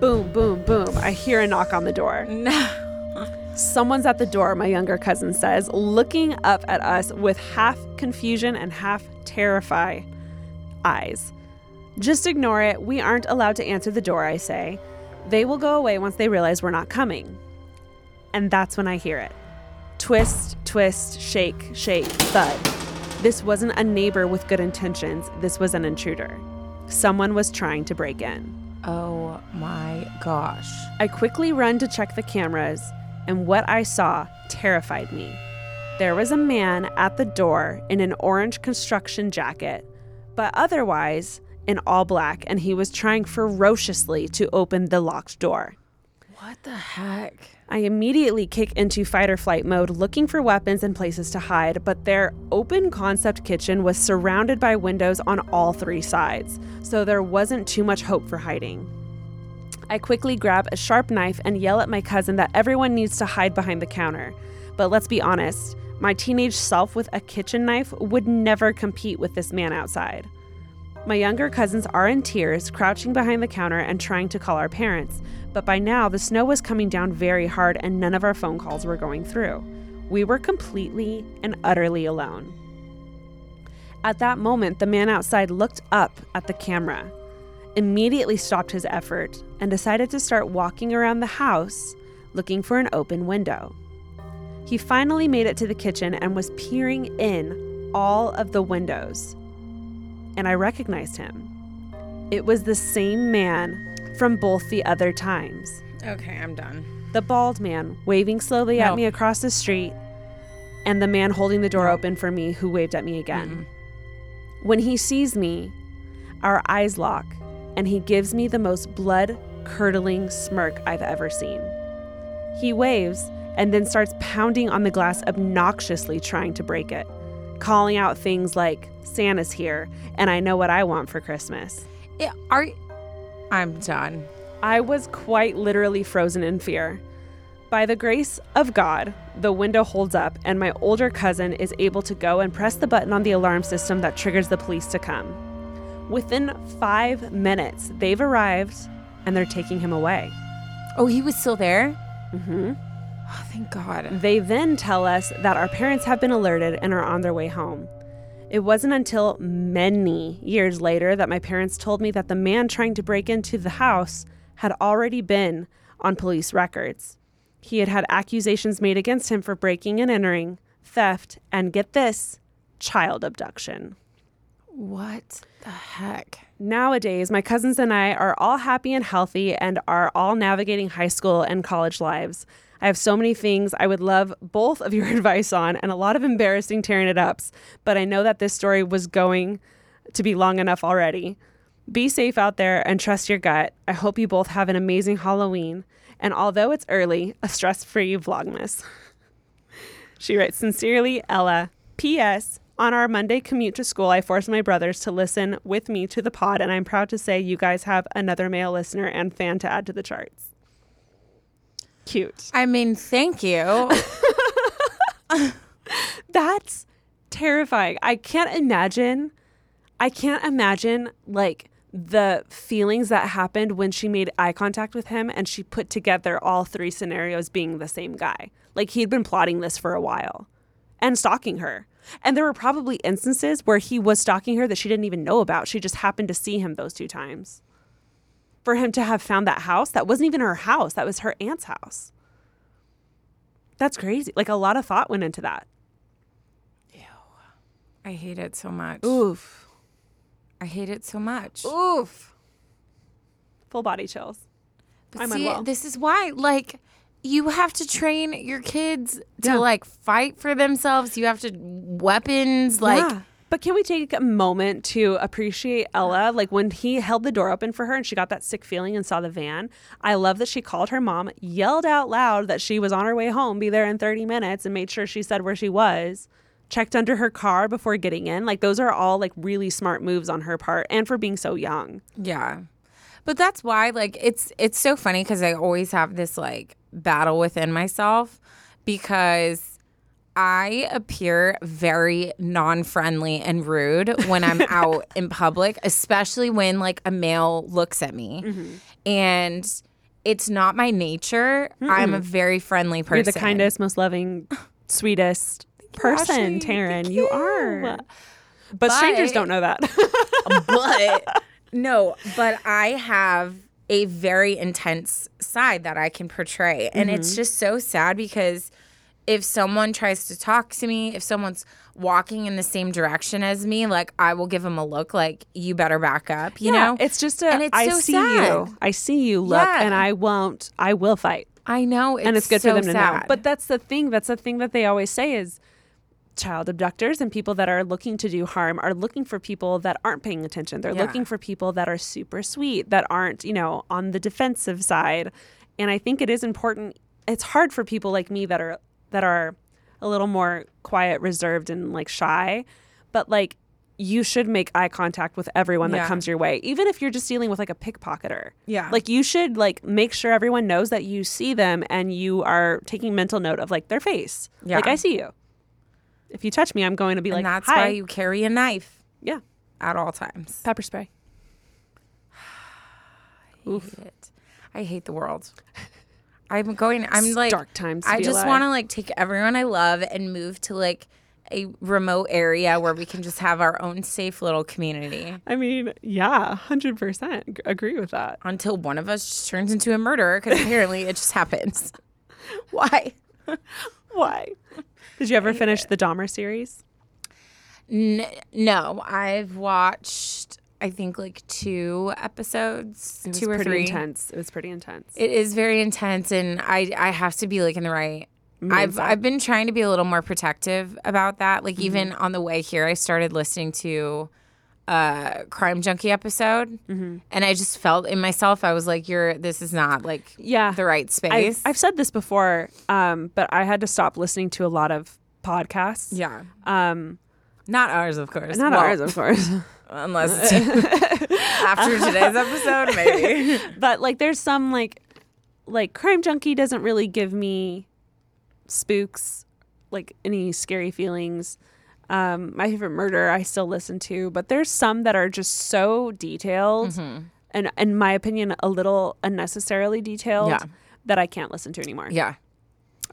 Boom, boom, boom. I hear a knock on the door. (laughs) No. Someone's at the door, my younger cousin says, looking up at us with half confusion and half terrify eyes. Just ignore it. We aren't allowed to answer the door, I say. They will go away once they realize we're not coming. And that's when I hear it. Twist, twist, shake, shake, thud. This wasn't a neighbor with good intentions. This was an intruder. Someone was trying to break in. Oh my gosh. I quickly run to check the cameras, and what I saw terrified me. There was a man at the door in an orange construction jacket, but otherwise in all black, and he was trying ferociously to open the locked door. What the heck? I immediately kick into fight or flight mode, looking for weapons and places to hide, but their open concept kitchen was surrounded by windows on all three sides, so there wasn't too much hope for hiding. I quickly grab a sharp knife and yell at my cousin that everyone needs to hide behind the counter. But let's be honest, my teenage self with a kitchen knife would never compete with this man outside. My younger cousins are in tears, crouching behind the counter and trying to call our parents, but by now the snow was coming down very hard and none of our phone calls were going through. We were completely and utterly alone. At that moment, the man outside looked up at the camera, immediately stopped his effort, and decided to start walking around the house looking for an open window. He finally made it to the kitchen and was peering in all of the windows. And I recognized him. It was the same man from both the other times. Okay, I'm done. The bald man waving slowly at me across the street, and the man holding the door open for me who waved at me again. When he sees me, our eyes lock, and he gives me the most blood curdling smirk I've ever seen. He waves and then starts pounding on the glass, obnoxiously trying to break it, calling out things like, Santa's here, and I know what I want for Christmas. Yeah, are I'm done. I was quite literally frozen in fear. By the grace of God, the window holds up, and my older cousin is able to go and press the button on the alarm system that triggers the police to come. Within five minutes, they've arrived and they're taking him away. Oh, he was still there? hmm Oh, thank God. They then tell us that our parents have been alerted and are on their way home. It wasn't until many years later that my parents told me that the man trying to break into the house had already been on police records. He had had accusations made against him for breaking and entering, theft, and get this, child abduction. What the heck? Nowadays, my cousins and I are all happy and healthy and are all navigating high school and college lives. I have so many things I would love both of your (laughs) advice on and a lot of embarrassing tearing it ups, but I know that this story was going to be long enough already. Be safe out there and trust your gut. I hope you both have an amazing Halloween. And although it's early, a stress free Vlogmas. (laughs) She writes, Sincerely, Ella. P.S. On our Monday commute to school, I forced my brothers to listen with me to the pod, and I'm proud to say you guys have another male listener and fan to add to the charts. Cute. I mean, thank you. (laughs) That's terrifying. I can't imagine. I can't imagine like the feelings that happened when she made eye contact with him and she put together all three scenarios being the same guy. Like he'd been plotting this for a while and stalking her. And there were probably instances where he was stalking her that she didn't even know about. She just happened to see him those two times. For him to have found that house, that wasn't even her house, that was her aunt's house. That's crazy. Like a lot of thought went into that. Ew. I hate it so much. Oof. I hate it so much. Oof. Full body chills. But I'm see, unwell. this is why, like, you have to train your kids to like fight for themselves. You have to weapons, like. yeah. But can we take a moment to appreciate Ella? Like when he held the door open for her and she got that sick feeling and saw the van. I love that she called her mom, yelled out loud that she was on her way home, be there in 30 minutes, and made sure she said where she was, checked under her car before getting in. Like those are all like really smart moves on her part and for being so young. Yeah. But that's why like it's it's so funny cuz I always have this like battle within myself because I appear very non-friendly and rude when I'm (laughs) out in public, especially when like a male looks at me. Mm-hmm. And it's not my nature. I'm a very friendly person. You're the kindest, most loving, sweetest person. Taryne. You you. are. But, strangers don't know that. (laughs) but (laughs) no, but I have a very intense side that I can portray. And it's mm-hmm. just so sad because if someone tries to talk to me, if someone's walking in the same direction as me, like I will give them a look like you better back up, you Yeah, know? it's just a And it's I so see sad. you. I see you look Yeah. and I won't I will fight. I know it's and it's good so for them to know. But that's the thing. That's the thing that they always say is child abductors and people that are looking to do harm are looking for people that aren't paying attention. They're Yeah. looking for people that are super sweet, that aren't, you know, on the defensive side. And I think it is important. It's hard for people like me that are that are a little more quiet, reserved and like shy, but like you should make eye contact with everyone that Yeah. comes your way, even if you're just dealing with like a pickpocketer. Yeah. Like you should like make sure everyone knows that you see them and you are taking mental note of like their face. Yeah. Like I see you. If you touch me, I'm going to be and like, that's Hi. why you carry a knife yeah, at all times. pepper spray. (sighs) I hate it. I hate the world. I'm going. I'm It's like dark times I just want to like take everyone I love and move to like a remote area where we can just have our own safe little community I mean, yeah, hundred percent agree with that. until one of us turns into a murderer because apparently it just happens. (laughs) Why? (laughs) Why? Did you ever finish the Dahmer series? N- no, I've watched. I think like two episodes, It was two or three. intense. It was pretty intense. It is very intense, and I I have to be like in the right. I've I've been trying to be a little more protective about that. Like even Mm-hmm. on the way here, I started listening to a crime junkie episode, Mm-hmm. and I just felt in myself. I was like, "You're this is not like yeah, the right space." I've said this before, um, but I had to stop listening to a lot of podcasts. yeah, Um, not ours, of course. not Well, ours, of course. (laughs) unless (laughs) after today's episode, maybe. (laughs) but like there's some like like crime junkie doesn't really give me spooks like any scary feelings um my favorite murder i still listen to but there's some that are just so detailed Mm-hmm. and in my opinion a little unnecessarily detailed Yeah. that i can't listen to anymore yeah.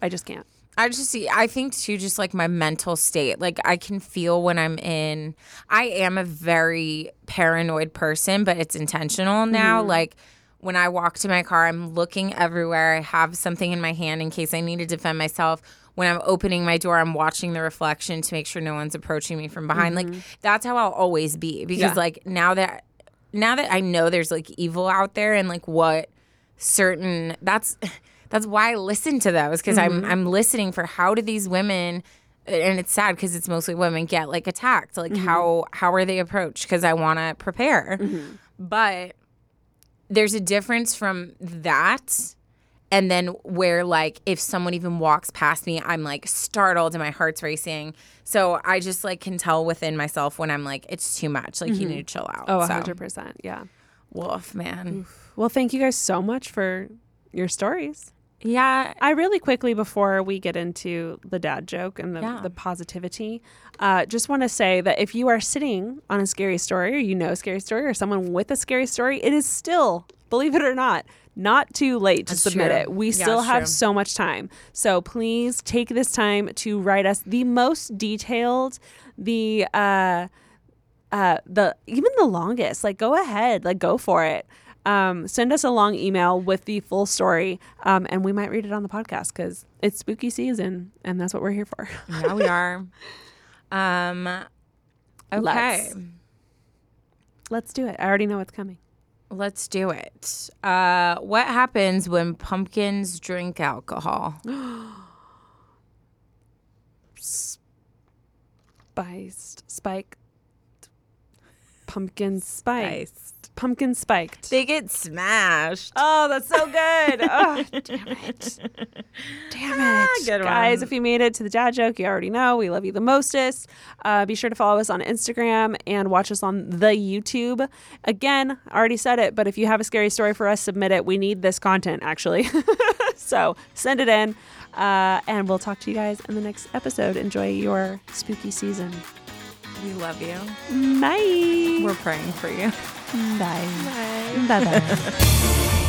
i just can't I just see, I think too, just like my mental state. Like I can feel when I'm in, I am a very paranoid person, but it's intentional now. Mm-hmm. Like when I walk to my car, I'm looking everywhere. I have something in my hand in case I need to defend myself. When I'm opening my door, I'm watching the reflection to make sure no one's approaching me from behind. Like mm-hmm. that's how I'll always be because Yeah. like now that, now that I know there's like evil out there and like what certain that's that's why I listen to those because I'm mm-hmm. I'm listening for how do these women and it's sad because it's mostly women get like attacked. Like mm-hmm. how how are they approached? Because I want to prepare mm-hmm. but there's a difference from that and then where like if someone even walks past me i'm like startled and my heart's racing. So i just like can tell within myself when i'm like it's too much. Like you need to chill out. Oh so, 100% yeah. Wolf man. Well thank you guys so much for your stories yeah I really quickly before we get into the dad joke and the, Yeah. the positivity, uh, just want to say that if you are sitting on a scary story or you know a scary story or someone with a scary story, it is still, believe it or not, not too late to That's submit true. it. We Yeah, still have true. so much time. So please take this time to write us the most detailed, the uh, uh, the even the longest. Like go ahead, like go for it. Um, send us a long email with the full story, um, and we might read it on the podcast because it's spooky season, and that's what we're here for. (laughs) yeah, we are um okay Let's. Let's do it. I already know what's coming. let's do it uh what happens when pumpkins drink alcohol (gasps) Spiced, spiked, pumpkin spiked, pumpkin spiked. they get smashed Oh, that's so good. (laughs) oh, damn it. Damn it. good Guys, one. if you made it to the dad joke, you already know we love you the mostest. Uh, be sure to follow us on Instagram and watch us on the YouTube. Again, I already said it, but if you have a scary story for us, submit it. We need this content, actually. (laughs) so send it in. Uh, and we'll talk to you guys in the next episode. Enjoy your spooky season. we love you Bye. we're praying for you Bye. Bye bye.